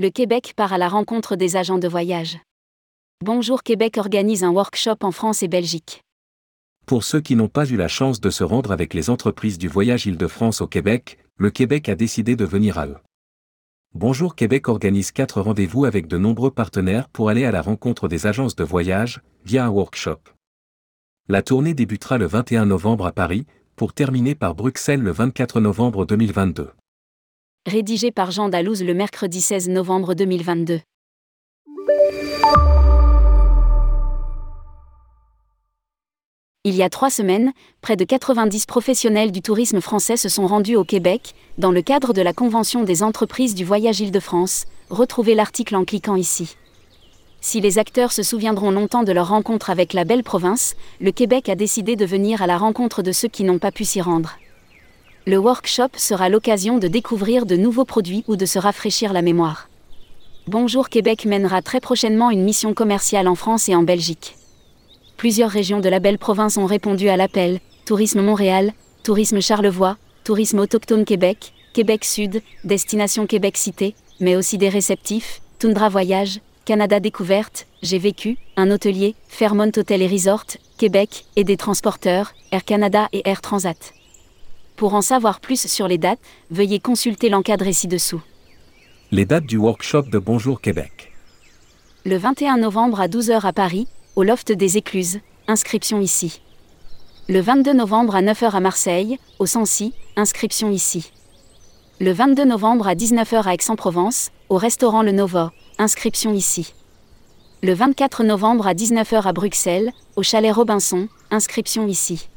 le Québec part à la rencontre des agents de voyage. Bonjour Québec organise un workshop en France et Belgique. Pour ceux qui n'ont pas eu la chance de se rendre avec les entreprises du voyage Île-de-France au Québec, le Québec a décidé de venir à eux. Bonjour Québec organise quatre rendez-vous avec de nombreux partenaires pour aller à la rencontre des agences de voyage, via un workshop. La tournée débutera le 21 novembre à Paris, pour terminer par Bruxelles le 24 novembre 2022. Rédigé par Jean Dalouse le mercredi 16 novembre 2022. Il y a trois semaines, près de 90 professionnels du tourisme français se sont rendus au Québec, dans le cadre de la Convention des entreprises du voyage Île-de-France. Retrouvez l'article en cliquant ici. Si les acteurs se souviendront longtemps de leur rencontre avec la belle province, le Québec a décidé de venir à la rencontre de ceux qui n'ont pas pu s'y rendre. Le workshop sera l'occasion de découvrir de nouveaux produits ou de se rafraîchir la mémoire. Bonjour Québec mènera très prochainement une mission commerciale en France et en Belgique plusieurs régions de la belle province ont répondu à l'appel Tourisme Montréal, Tourisme Charlevoix, Tourisme Autochtone Québec, Québec Sud, Destination Québec Cité, mais aussi des réceptifs, Tundra Voyage, Canada Découverte, J'ai vécu, un hôtelier, Fairmont Hotel et Resort, Québec, et des transporteurs, Air Canada et Air Transat. Pour en savoir plus sur les dates, veuillez consulter l'encadré ci-dessous. Les dates du workshop de Bonjour Québec. Le 21 novembre à 12h à Paris, au loft des Écluses, inscription ici. Le 22 novembre à 9h à Marseille, au Sancy, inscription ici. Le 22 novembre à 19h à Aix-en-Provence, au restaurant Le Novo, inscription ici. Le 24 novembre à 19h à Bruxelles, au chalet Robinson, inscription ici.